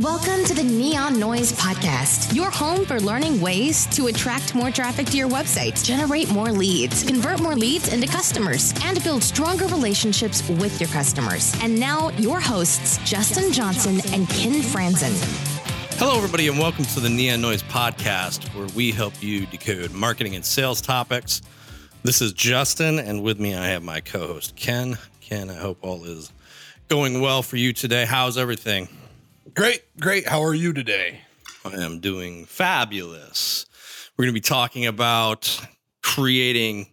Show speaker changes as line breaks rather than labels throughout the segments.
Welcome to the Neon Noise Podcast, your home for learning ways to attract more traffic to your website, generate more leads, convert more leads into customers, and build stronger relationships with your customers. And now, your hosts, Justin Johnson and Ken Franzen.
Hello, everybody, and welcome to the Neon Noise Podcast, where we help you decode marketing and sales topics. This is Justin, and with me, I have my co host, Ken. Ken, I hope all is going well for you today. How's everything?
Great, great. How are you today?
I am doing fabulous. We're going to be talking about creating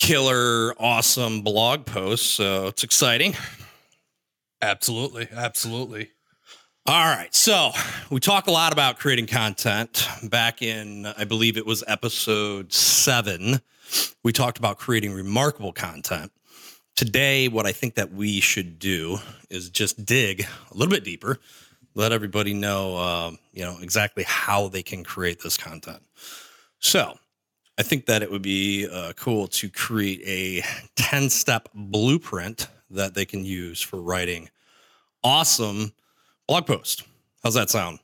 killer, awesome blog posts. So it's exciting.
Absolutely, absolutely.
All right. So we talk a lot about creating content. Back in, I believe it was episode seven, we talked about creating remarkable content. Today, what I think that we should do is just dig a little bit deeper let everybody know, um, you know, exactly how they can create this content. So, I think that it would be uh, cool to create a 10 step blueprint that they can use for writing awesome blog post. How's that sound?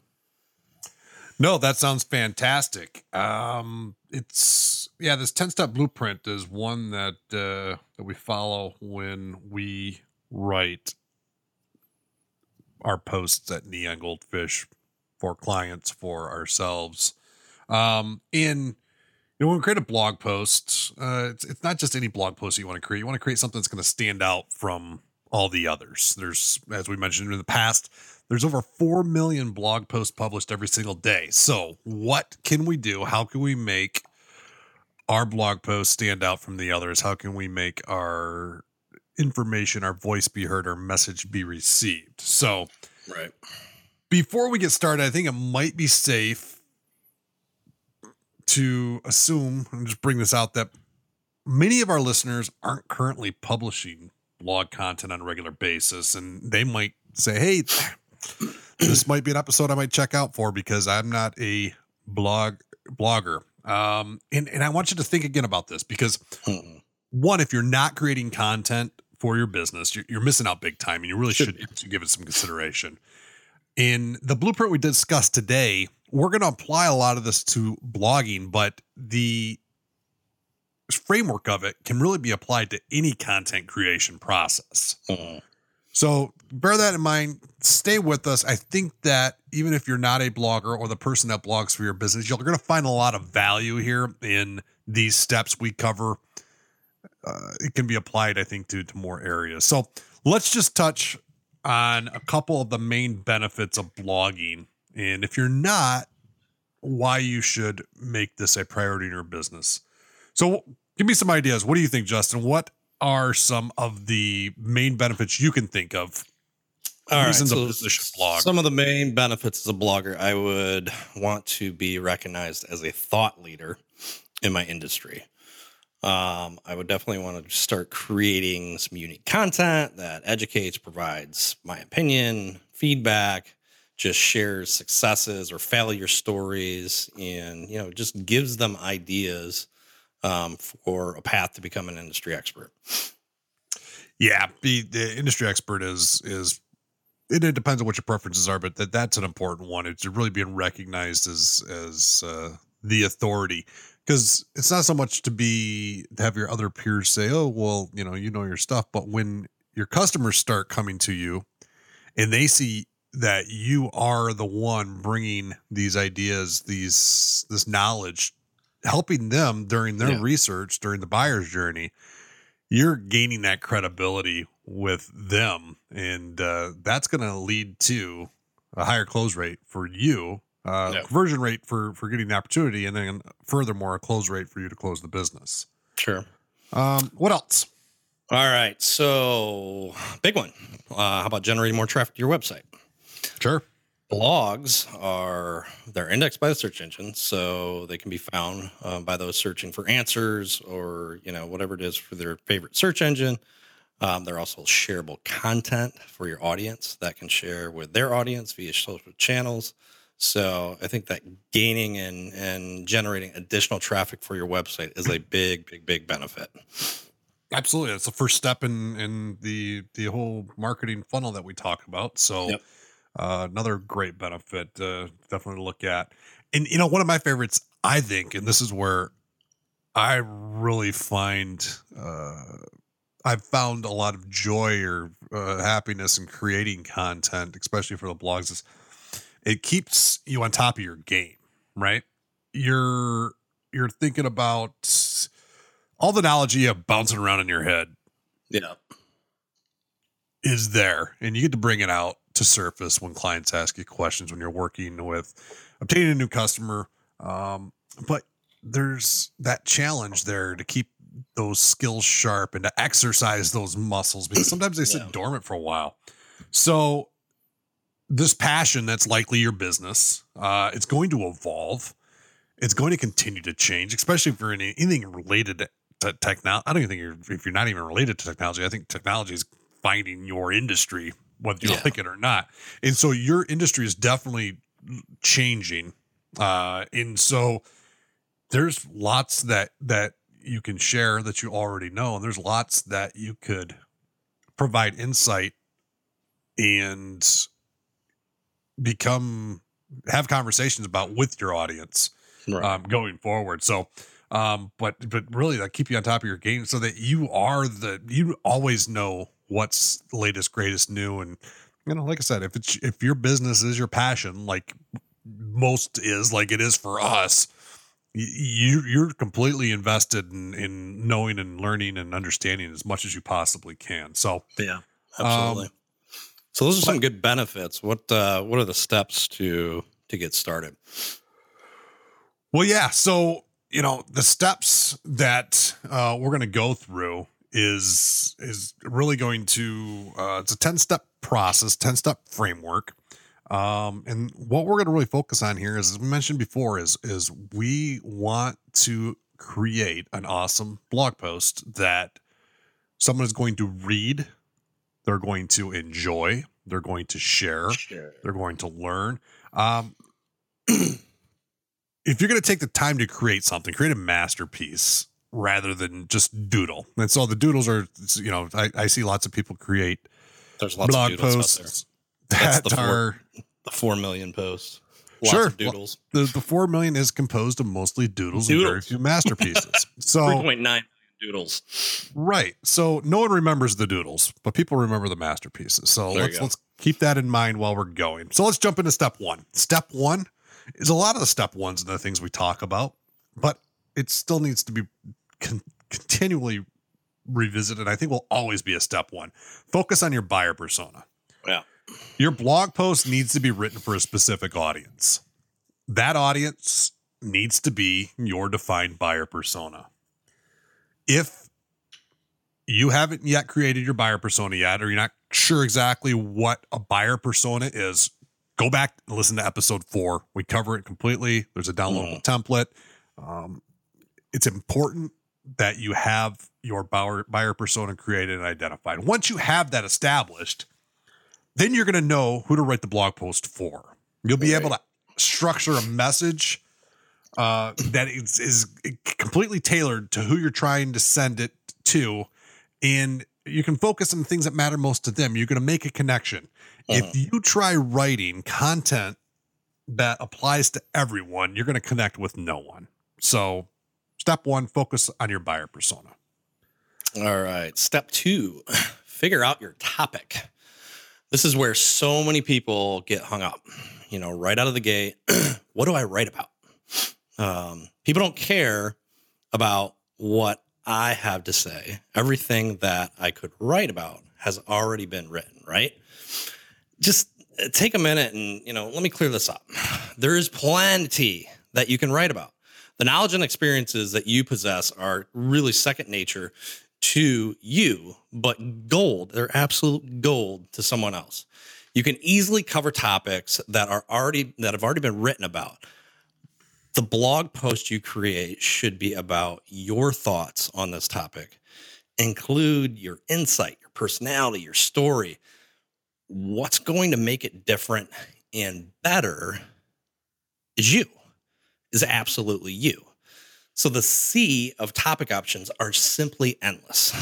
No, that sounds fantastic. Um, it's yeah, this 10 step blueprint is one that uh, that we follow when we write our posts at Neon Goldfish for clients, for ourselves. Um, in you know, when we create a blog post, uh, it's it's not just any blog post you want to create. You want to create something that's going to stand out from all the others. There's, as we mentioned in the past, there's over 4 million blog posts published every single day. So, what can we do? How can we make our blog posts stand out from the others? How can we make our information, our voice be heard, our message be received. So,
right.
Before we get started, I think it might be safe to assume and just bring this out that many of our listeners aren't currently publishing blog content on a regular basis. And they might say, hey, this might be an episode I might check out for because I'm not a blog blogger. Um, and, and I want you to think again about this because mm-hmm. one, if you're not creating content for your business, you're, you're missing out big time, and you really should, should give it some consideration. In the blueprint we discussed today, we're going to apply a lot of this to blogging, but the framework of it can really be applied to any content creation process. Mm-hmm. So bear that in mind. Stay with us. I think that even if you're not a blogger or the person that blogs for your business, you're going to find a lot of value here in these steps we cover uh, it can be applied, I think, to to more areas. So let's just touch on a couple of the main benefits of blogging, and if you're not, why you should make this a priority in your business. So give me some ideas. What do you think, Justin? What are some of the main benefits you can think of?
All right, so Some of the main benefits as a blogger, I would want to be recognized as a thought leader in my industry. Um, I would definitely want to start creating some unique content that educates, provides my opinion, feedback, just shares successes or failure stories, and you know, just gives them ideas um, for a path to become an industry expert.
Yeah, be the industry expert is is it, it depends on what your preferences are, but that that's an important one. It's really being recognized as as uh, the authority because it's not so much to be to have your other peers say, "Oh, well, you know, you know your stuff," but when your customers start coming to you and they see that you are the one bringing these ideas, these this knowledge, helping them during their yeah. research, during the buyer's journey, you're gaining that credibility with them, and uh, that's going to lead to a higher close rate for you uh, conversion rate for for getting the opportunity, and then furthermore a close rate for you to close the business.
Sure.
Um, what else?
All right, so big one. Uh, how about generating more traffic to your website?
Sure.
Blogs are they're indexed by the search engine, so they can be found uh, by those searching for answers or you know whatever it is for their favorite search engine. Um, they're also shareable content for your audience that can share with their audience via social channels. So I think that gaining and and generating additional traffic for your website is a big, big, big benefit.
Absolutely, it's the first step in in the the whole marketing funnel that we talk about. So, yep. Uh, another great benefit, uh, definitely to look at. And you know, one of my favorites, I think, and this is where I really find uh, I've found a lot of joy or uh, happiness in creating content, especially for the blogs. Is it keeps you on top of your game, right? You're you're thinking about all the knowledge you have bouncing around in your head
Yeah.
is there, and you get to bring it out to surface when clients ask you questions when you're working with obtaining a new customer. Um, but there's that challenge there to keep those skills sharp and to exercise those muscles because sometimes they sit
Yeah.
dormant for a while. So this passion that's likely your business, uh, it's going to evolve. It's going to continue to change, especially if you're in anything related to, to technology. I don't even think you're if you're not even related to technology. I think technology is finding your industry, whether you
Yeah.
like it or not. And so your industry is definitely changing. Uh, and so there's lots that that you can share that you already know, and there's lots that you could provide insight and become have conversations about with your audience
Right.
um, going forward. So, um, but but really, that keep you on top of your game so that you are the you always know what's latest, greatest, new, and you know, like I said, if it's if your business is your passion, like most is, like it is for us, you you're completely invested in in knowing and learning and understanding as much as you possibly can. So,
yeah. Absolutely.
Um,
so those are some good benefits. What uh, what are the steps to to get started?
Well, yeah. So you know the steps that uh, we're going to go through is is really going to uh, it's a ten step process, ten step framework. Um, and what we're going to really focus on here is, as we mentioned before, is is we want to create an awesome blog post that someone is going to read, they're going to enjoy, they're going to share,
Sure.
they're going to learn. Um, if you're going to take the time to create something, create a masterpiece rather than just doodle. And so the doodles are, you know, I, I see lots of people create
There's lots
blog
of doodles out
posts
That's
that
the four-
are
there. The four million posts. Lots
Sure.
of doodles.
the, the four million is composed of mostly doodles, and very few masterpieces. So
point nine doodles.
right, so no one remembers the doodles, but people remember the masterpieces. So
There
let's let's keep that in mind while we're going. So let's jump into step one. Step one is a lot of the step ones and the things we talk about, but it still needs to be con- continually revisited. I think will always be a step one. Focus on your buyer persona.
Yeah.
Your blog post needs to be written for a specific audience. That audience needs to be your defined buyer persona. If you haven't yet created your buyer persona yet, or you're not sure exactly what a buyer persona is, go back and listen to episode four. We cover it completely. There's a downloadable template. Um, it's important that you have your buyer, buyer persona created and identified. Once you have that established, then you're going to know who to write the blog post for. You'll be able to structure a message uh, that is, is completely tailored to who you're trying to send it to. And you can focus on the things that matter most to them. You're going to make a connection. If you try writing content that applies to everyone, you're going to connect with no one. So, step one, focus on your buyer persona.
All right. Step two, figure out your topic. This is where so many people get hung up. You know, right out of the gate, what do I write about? Um, people don't care about what I have to say. Everything that I could write about has already been written, right? Just uh, take a minute and, you know, let me clear this up. There is plenty that you can write about. The knowledge and experiences that you possess are really second nature to you, but gold. They're absolute gold to someone else. You can easily cover topics that are already that have already been written about. The blog post you create should be about your thoughts on this topic. Include your insight, your personality, your story. What's going to make it different and better is you, is absolutely you. So the sea of topic options are simply endless.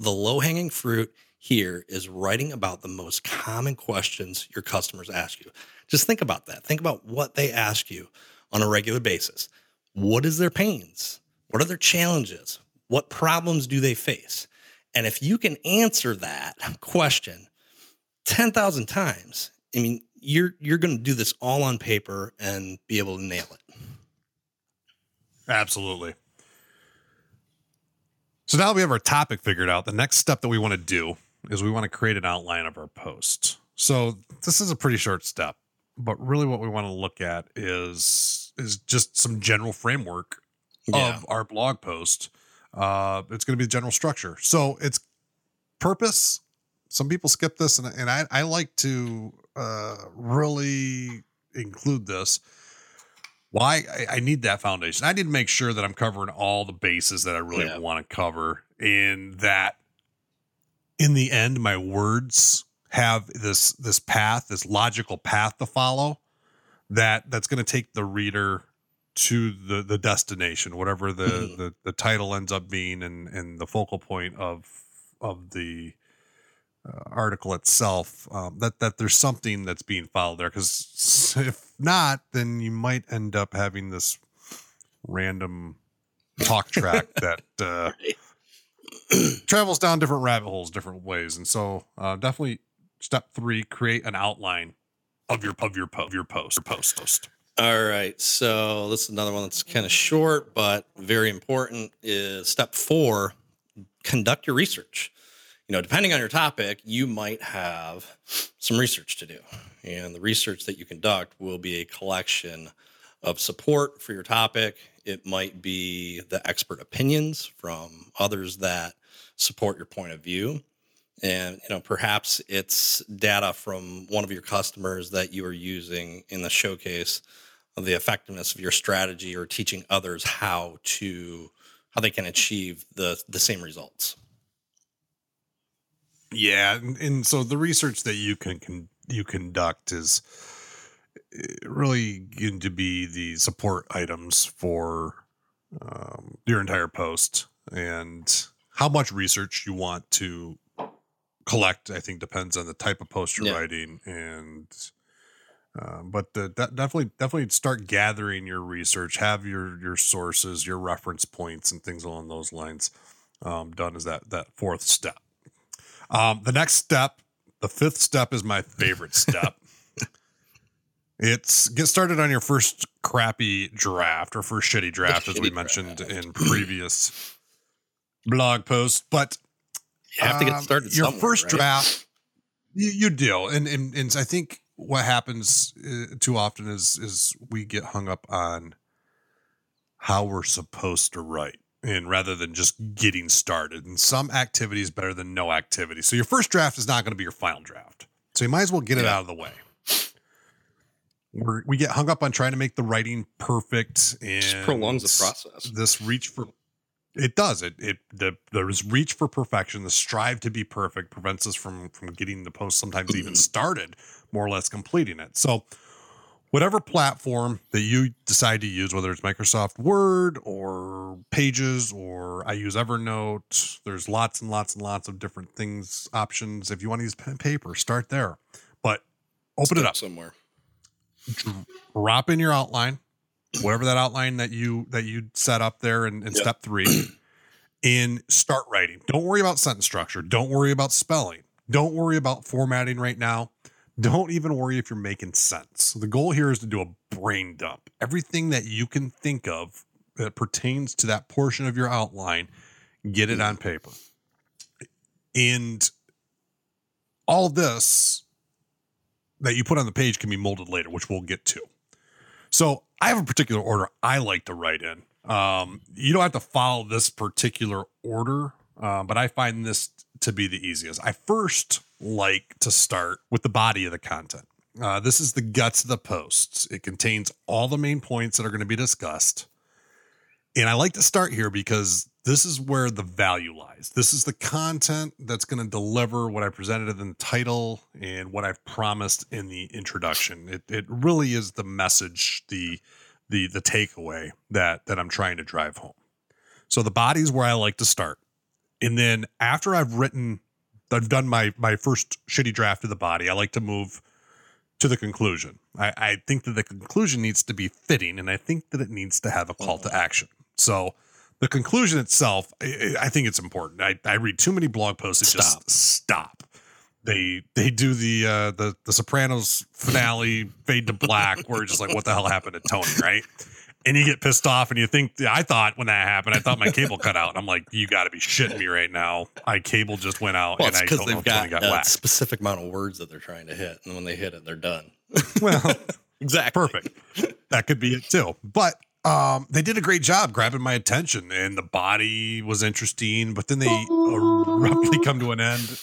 The low hanging fruit, here is writing about the most common questions your customers ask you. Just think about that. Think about what they ask you on a regular basis. What is their pains? What are their challenges? What problems do they face? And if you can answer that question 10,000 times, I mean, you're you're going to do this all on paper and be able to nail it.
Absolutely. So now we have our topic figured out. The next step that we want to do is we want to create an outline of our post. So this is a pretty short step, but really what we want to look at is is just some general framework
Yeah.
of our blog post. Uh, it's going to be the general structure. So it's purpose. Some people skip this, and, and I, I like to uh, really include this. Why I, I need that foundation. I need to make sure that I'm covering all the bases that I really
Yeah.
want to cover, and that in the end, my words have this this path, this logical path to follow. That that's going to take the reader to the the destination, whatever the,
Mhm.
the the title ends up being, and and the focal point of of the uh, article itself. Um, that that there's something that's being followed there, because if not, then you might end up having this random talk track that uh, travels down different rabbit holes, different ways, and so uh, definitely step three: create an outline of your of your of your post. Your post. post.
All right. So this is another one that's kind of short, but very important is step four, conduct your research. You know, depending on your topic, you might have some research to do. And the research that you conduct will be a collection of support for your topic. It might be the expert opinions from others that support your point of view. And you know, perhaps it's data from one of your customers that you are using in the showcase of the effectiveness of your strategy or teaching others how to how they can achieve the the same results.
Yeah, and, and so the research that you can, can you conduct is eh, really going to be the support items for um, your entire post, and how much research you want to collect. I think depends on the type of post you're
Yeah.
writing, and um, but the, that definitely definitely start gathering your research, have your your sources, your reference points, and things along those lines um, done. Is that that fourth step? Um, the next step, the fifth step, is my favorite step. it's get started on your first crappy draft or first shitty draft, as we mentioned in previous blog posts. But
You have to get
um,
started.
Your first
right?
draft, you, you do, and, and and I think what happens uh, too often is is we get hung up on how we're supposed to write, and rather than just getting started. And some activity is better than no activity. So your first draft is not going to be your final draft. So you might as well get it out of the way. We're, we get hung up on trying to make the writing perfect and
Just prolongs the process.
this reach for it does. It it the there's reach for perfection. The strive to be perfect prevents us from from getting the post sometimes even mm-hmm. started more or less completing it. So whatever platform that you decide to use whether it's microsoft word or pages or i use evernote there's lots and lots and lots of different things options. If you want to use pen and paper start there. But open it up.
somewhere.
drop in your outline whatever that outline that you that you set up there in, in
Yep.
step three and start writing. Don't worry about sentence structure. Don't worry about spelling. Don't worry about formatting right now. Don't even worry if you're making sense. The goal here is to do a brain dump. Everything that you can think of that pertains to that portion of your outline get it on paper. And all this that you put on the page can be molded later which we'll get to. So I have a particular order I like to write in. Um, you don't have to follow this particular order, uh, but I find this to be the easiest. I first like to start with the body of the content. Uh, this is the guts of the posts. It contains all the main points that are going to be discussed. And I like to start here because this is where the value lies. This is the content that's going to deliver what I presented in the title and what I've promised in the introduction. It, it really is the message, the the the takeaway that that I'm trying to drive home. So the body's where I like to start. And then after I've written I've done my my first shitty draft of the body. I like to move to the conclusion. I, I think that the conclusion needs to be fitting, and I think that it needs to have a call to mm-hmm. action. So the conclusion itself, I, I think it's important. I, I read too many blog posts that
Stop.
just stop. They they do the uh, the the Sopranos finale fade to black, where it's just like, what the hell happened to Tony, right? And you get pissed off, and you think I thought when that happened, I thought my cable cut out. And I'm like, you got to be shitting me right now. My cable just went out,
Well,
and I don't know
they've
Tony
got,
got
a
whacked.
specific amount of words that they're trying to hit, and when they hit it, they're done.
Well,
Exactly.
perfect. That could be it too. But um, they did a great job grabbing my attention, and the body was interesting. But then they abruptly come to an end,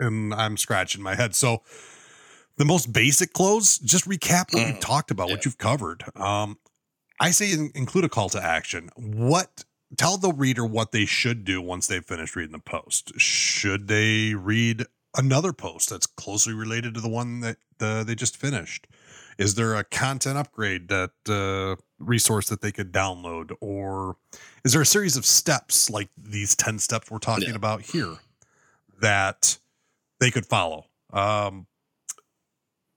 and I'm scratching my head. So the most basic close, just recap what
Mm,
you've talked about, what you've covered. Um, I say in, include a call to action. What tell the reader what they should do once they've finished reading the post. Should they read another post that's closely related to the one that uh, they just finished? Is there a content upgrade that uh, resource that they could download, or is there a series of steps like these ten steps we're talking
Yeah.
about here that they could follow? Um,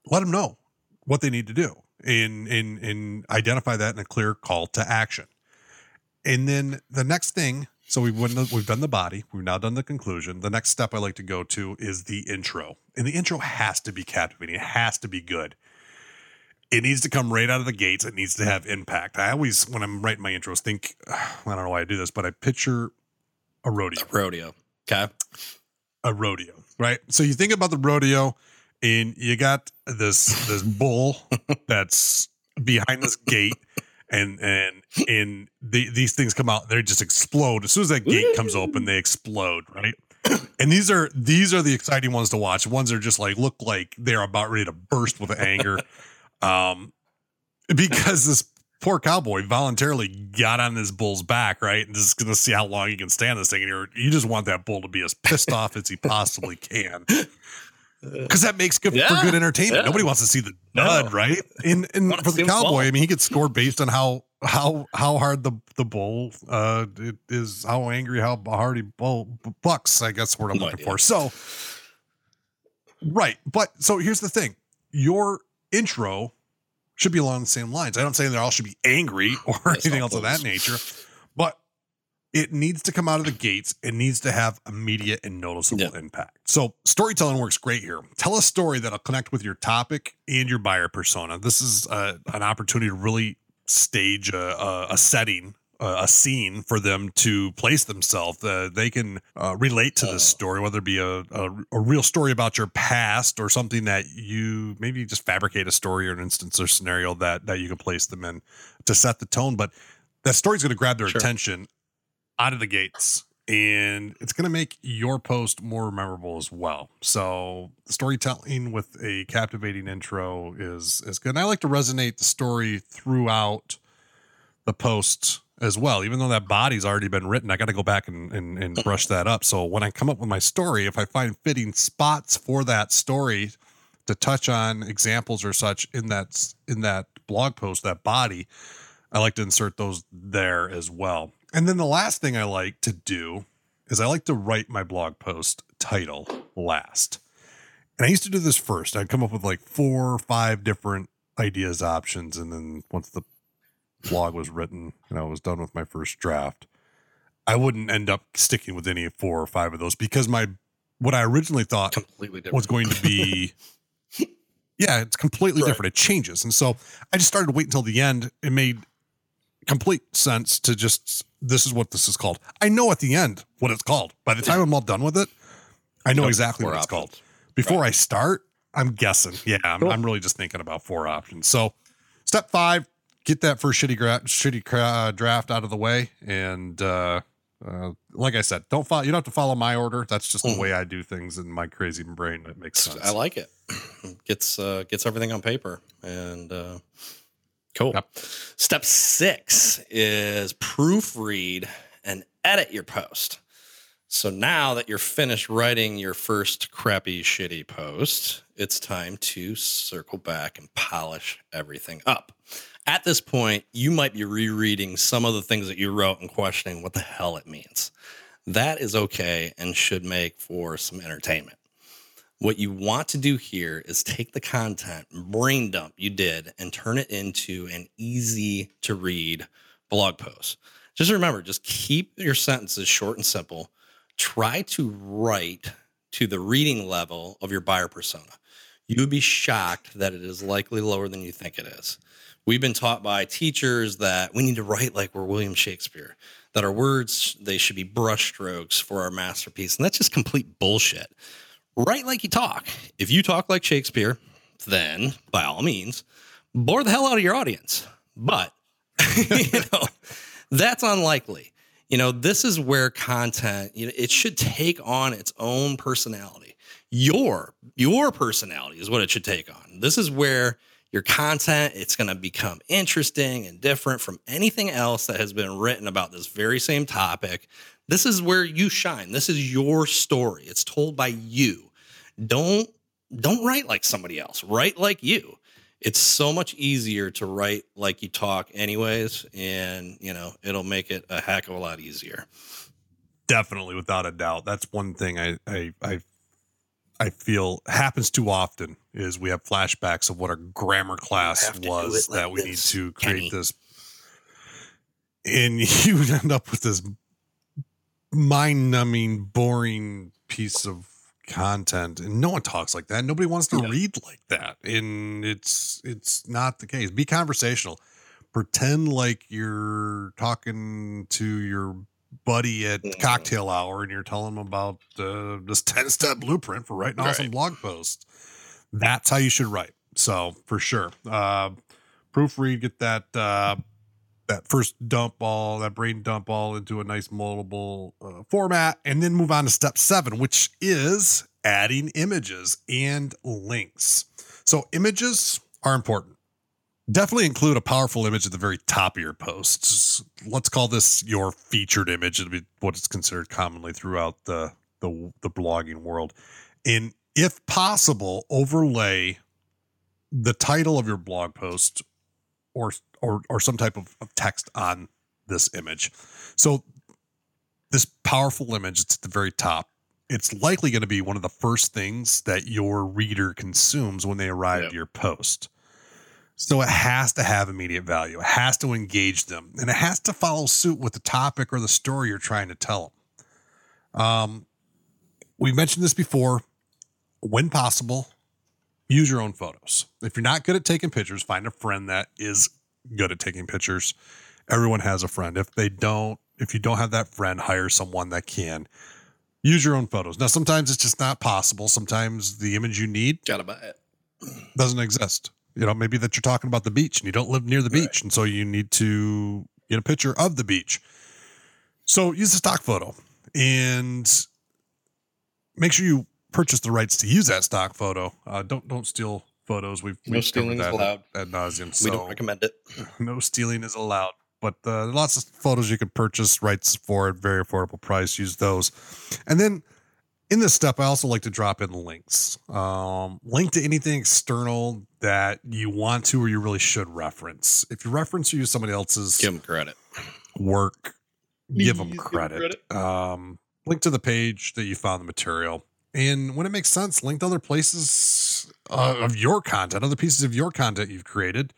let them know what they need to do and and and identify that in a clear call to action. And then the next thing, so we've done, we've done the body, we've now done the conclusion. The next step I like to go to is the intro, and the intro has to be captivating. It has to be good. It needs to come right out of the gates. It needs to have impact. I always, when I'm writing my intros, think I don't know why I do this, but I picture a rodeo A
Rodeo. Okay.
a rodeo, right? So you think about the rodeo, and you got this this bull that's behind this gate, and and and the, these things come out, they just explode as soon as that gate comes open, they explode, right? And these are these are the exciting ones to watch. Ones that are just like look like they're about ready to burst with anger, um, because this poor cowboy voluntarily got on this bull's back, right? And just gonna see how long he can stand this thing. And you're, you just want that bull to be as pissed off as he possibly can. Because that makes good
Yeah,
for good entertainment.
yeah.
Nobody wants to see the
No.
dud, right? And and for the
fall.
cowboy, I mean, he gets scored based on how how how hard the the bull uh it is, how angry, how hard he bull bucks. I guess what I'm
No
looking
idea.
for. So, right, but so here's the thing: your intro should be along the same lines. I don't say they all should be angry or
That's
anything else of that nature, but it needs to come out of the gates. It needs to have immediate and noticeable
Yeah.
impact. So storytelling works great here. Tell a story that'll connect with your topic and your buyer persona. This is uh, an opportunity to really stage a, a, a setting. Uh, A scene for them to place themselves. Uh, they can uh, relate to this
Oh.
story, whether it be a, a, a real story about your past or something that you maybe just fabricate a story or an instance or scenario that that you can place them in to set the tone. But that story's going to grab their
Sure.
attention out of the gates and it's going to make your post more memorable as well. So storytelling with a captivating intro is is good. And I like to resonate the story throughout the post as well. Even though that body's already been written, I got to go back and, and, and brush that up. So when I come up with my story, if I find fitting spots for that story to touch on examples or such in that in that blog post, that body, I like to insert those there as well. And then the last thing I like to do is I like to write my blog post title last. And I used to do this first. I'd come up with like four or five different ideas, options, and then once the blog was written and I was done with my first draft, I wouldn't end up sticking with any four or five of those because my what I originally thought
Completely different.
was going to be yeah it's completely
Right.
different. It changes. And so i just started to wait until the end. It made complete sense to just this is what this is called. I know at the end what it's called. By the time i'm all done with it i know exactly what it's
options.
called before i start i'm guessing. Yeah I'm,
Cool.
I'm really just thinking about four options. So step five get that first shitty gra- shitty cra- draft out of the way and uh uh, like I said, don't follow. You don't have to follow my order. That's just the
Mhm.
way I do things in my crazy brain. That makes sense.
I like it. Gets uh, gets everything on paper and uh, cool.
Yep.
Step six is proofread and edit your post. So now that you're finished writing your first crappy, shitty post, it's time to circle back and polish everything up. At this point, you might be rereading some of the things that you wrote and questioning what the hell it means. that is okay and should make for some entertainment. What you want to do here is take the content, brain dump you did, and turn it into an easy to read blog post. Just remember, just keep your sentences short and simple. Try to write to the reading level of your buyer persona. You would be shocked that it is likely lower than you think it is. We've been taught by teachers that we need to write like we're William Shakespeare, that our words they should be brushstrokes for our masterpiece, and that's just complete bullshit. Write like you talk. If you talk like Shakespeare, then by all means, bore the hell out of your audience. But you know, that's unlikely. You know, this is where content, you know, it should take on its own personality. Your your personality is what it should take on. This is where your content it's going to become interesting and different from anything else that has been written about this very same topic. This is where you shine. This is your story. It's told by you. Don't don't write like somebody else. Write like you it's so much easier to write like you talk anyways and you know it'll make it a heck of a lot easier
definitely without a doubt that's one thing i i i, I feel happens too often is we have flashbacks of what our grammar class was like that we need to create Kenny. this and you end up with this mind-numbing boring piece of content and no one talks like that nobody wants to yeah. read like that and it's it's not the case be conversational pretend like you're talking to your buddy at mm. cocktail hour and you're telling them about uh, this 10 step blueprint for writing right. awesome blog posts. That's how you should write. So for sure. Uh proofread get that uh that first dump all that brain dump all into a nice moldable uh, format and then move on to step seven which is adding images and links. So images are important definitely include a powerful image at the very top of your posts let's call this your featured image it'll be what is considered commonly throughout the the, the blogging world and if possible overlay the title of your blog post or or or some type of, of text on this image. So this powerful image it's at the very top. It's likely going to be one of the first things that your reader consumes when they arrive yep. to your post. So it has to have immediate value. It has to engage them, and it has to follow suit with the topic or the story you're trying to tell them. Um, we mentioned this before. When possible, use your own photos. If you're not good at taking pictures, find a friend that is good at taking pictures. Everyone has a friend. If they don't, if you don't have that friend, hire someone that can. Use your own photos. Now, sometimes it's just not possible. Sometimes the image you need
gotta buy it
doesn't exist. You know, maybe that you're talking about the beach and you don't live near the beach, right. and so you need to get a picture of the beach. So use a stock photo and make sure you purchase the rights to use that stock photo. Uh, don't don't steal photos. We've,
no we've stealing is allowed
ad nauseum.
So we don't recommend it.
No stealing is allowed. But uh, lots of photos you can purchase rights for at very affordable price. Use those, and then in this step, I also like to drop in links. Um, link to anything external that you want to or you really should reference. If you reference or use somebody else's,
give them credit.
Work, give them credit. Give credit. Um, link to the page that you found the material and when it makes sense, link to other places uh, of your content, other pieces of your content you've created,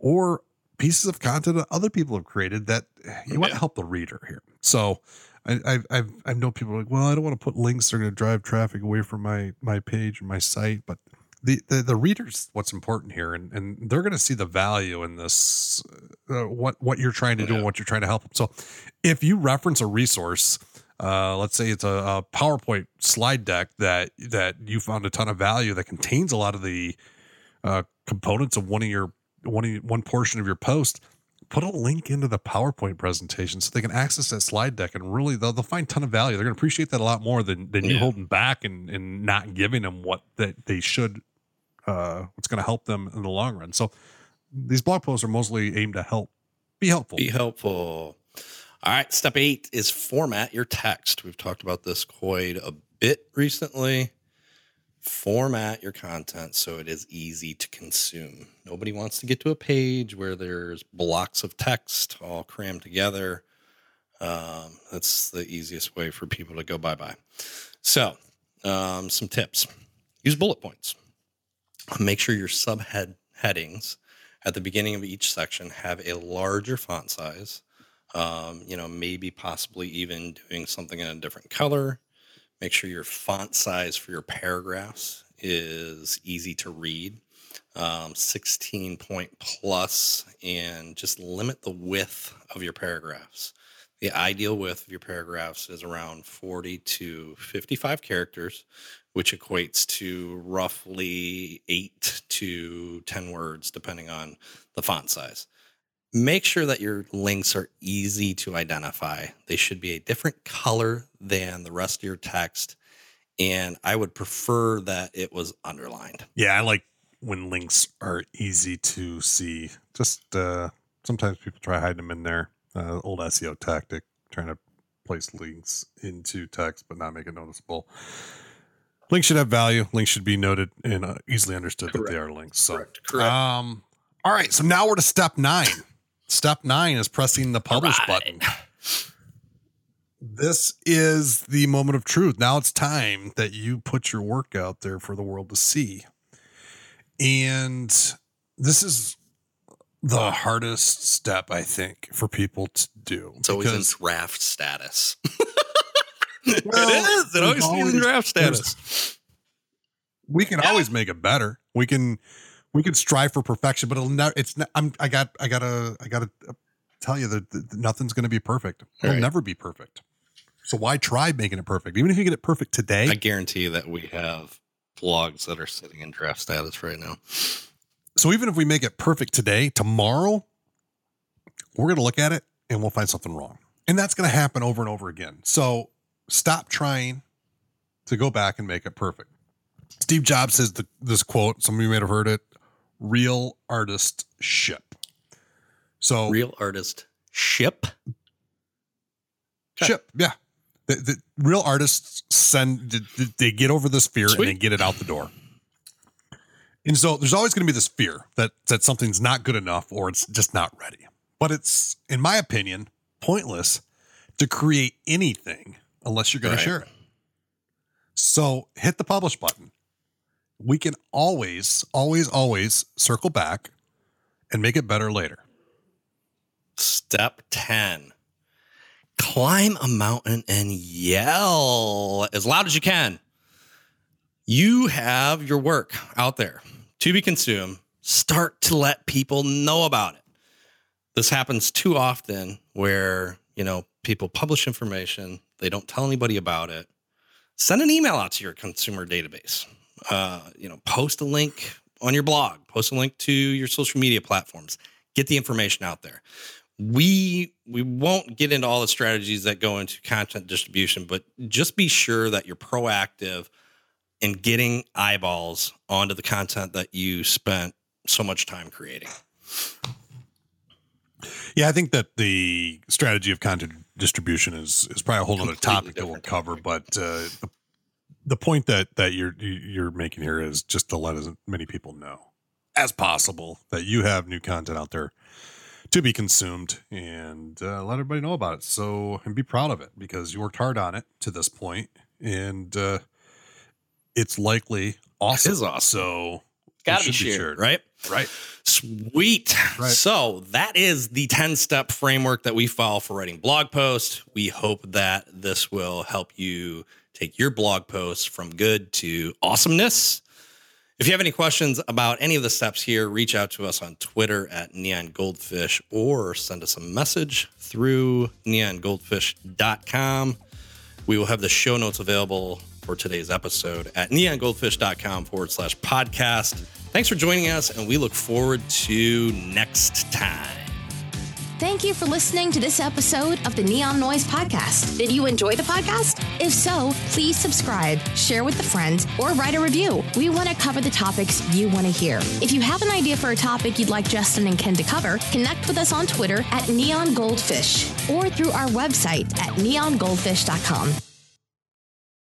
or pieces of content that other people have created that you yeah. want to help the reader here. So I, I've, I've, I know people are like, well, I don't want to put links that are going to drive traffic away from my, my page and my site, but the, the, the readers, what's important here, and, and they're going to see the value in this, uh, what, what you're trying to do yeah. and what you're trying to help them. So if you reference a resource, uh, let's say it's a, a, PowerPoint slide deck that that you found a ton of value that contains a lot of the uh, components of one of your one of, one portion of your post. Put a link into the PowerPoint presentation so they can access that slide deck and really they'll, they'll find a ton of value. They're going to appreciate that a lot more than than yeah. you holding back and and not giving them what that they should. Uh, what's going to help them in the long run. So these blog posts are mostly aimed to help be helpful.
Be helpful. All right, step eight is format your text. We've talked about this quite a bit recently. Format your content so it is easy to consume. Nobody wants to get to a page where there's blocks of text all crammed together. Um, that's the easiest way for people to go bye bye. So, um, some tips use bullet points. Make sure your subhead headings at the beginning of each section have a larger font size. Um, you know, maybe possibly even doing something in a different color. Make sure your font size for your paragraphs is easy to read um, 16 point plus and just limit the width of your paragraphs. The ideal width of your paragraphs is around 40 to 55 characters, which equates to roughly eight to 10 words, depending on the font size. Make sure that your links are easy to identify. They should be a different color than the rest of your text. And I would prefer that it was underlined.
Yeah, I like when links are easy to see. Just uh, sometimes people try hiding them in there. Uh, old SEO tactic, trying to place links into text but not make it noticeable. Links should have value. Links should be noted and uh, easily understood
Correct.
that they are links. So,
Correct. Correct.
um, all right. So now we're to step nine. Step nine is pressing the publish
right.
button. This is the moment of truth. Now it's time that you put your work out there for the world to see. And this is the hardest step, I think, for people to do.
It's always in draft status.
Well,
it is. It always stays in draft status.
we can always make it better. We can we can strive for perfection, but it'll never. It's not. I'm. I got. I gotta. I gotta tell you that, that nothing's going to be perfect. It'll
Right.
never be perfect. So why try making it perfect? Even if you get it perfect today,
I guarantee that we have blogs that are sitting in draft status right now.
So even if we make it perfect today, tomorrow, we're going to look at it and we'll find something wrong. And that's going to happen over and over again. So stop trying to go back and make it perfect. Steve Jobs says the, this quote, some of you may have heard it real artist ship. So,
Real artist ship.
ship, yeah. The, the real artists send, they get over this fear
Sweet.
and they get it out the door. And so there's always going to be this fear that that something's not good enough or it's just not ready. But it's, in my opinion, pointless to create anything unless you're going
Right.
to share it. So hit the publish button. We can always, always, always circle back and make it better later.
Step 10. Climb a mountain and yell as loud as you can. You have your work out there to be consumed. Start to let people know about it. This happens too often where, you know, people publish information, they don't tell anybody about it. Send an email out to your consumer database. Uh, you know, post a link on your blog, post a link to your social media platforms. Get the information out there we we won't get into all the strategies that go into content distribution but just be sure that you're proactive in getting eyeballs onto the content that you spent so much time creating
Yeah, I think that the strategy of content distribution is is probably a whole other topic that we'll cover.
topic.
But uh, the, the point that that you're you're making here is just to let as many people know as possible that you have new content out there to be consumed and uh, let everybody know about it. So and be proud of it because you worked hard on it to this point, and uh, it's likely awesome.
is awesome.
So
gotta be
should be
shared,
shared.
right
right.
Sweet.
Right.
So that is the 10 step framework that we follow for writing blog posts. We hope that this will help you take your blog posts from good to awesomeness. If you have any questions about any of the steps here, reach out to us on Twitter at Neon Goldfish or send us a message through neongoldfish.com. We will have the show notes available for today's episode at neongoldfish.com forward slash podcast. Thanks for joining us, and we look forward to next time.
Thank you for listening to this episode of the Neon Noise Podcast. Did you enjoy the podcast? If so, please subscribe, share with a friend, or write a review. We want to cover the topics you want to hear. If you have an idea for a topic you'd like Justin and Ken to cover, connect with us on Twitter at Neon Goldfish or through our website at neongoldfish.com.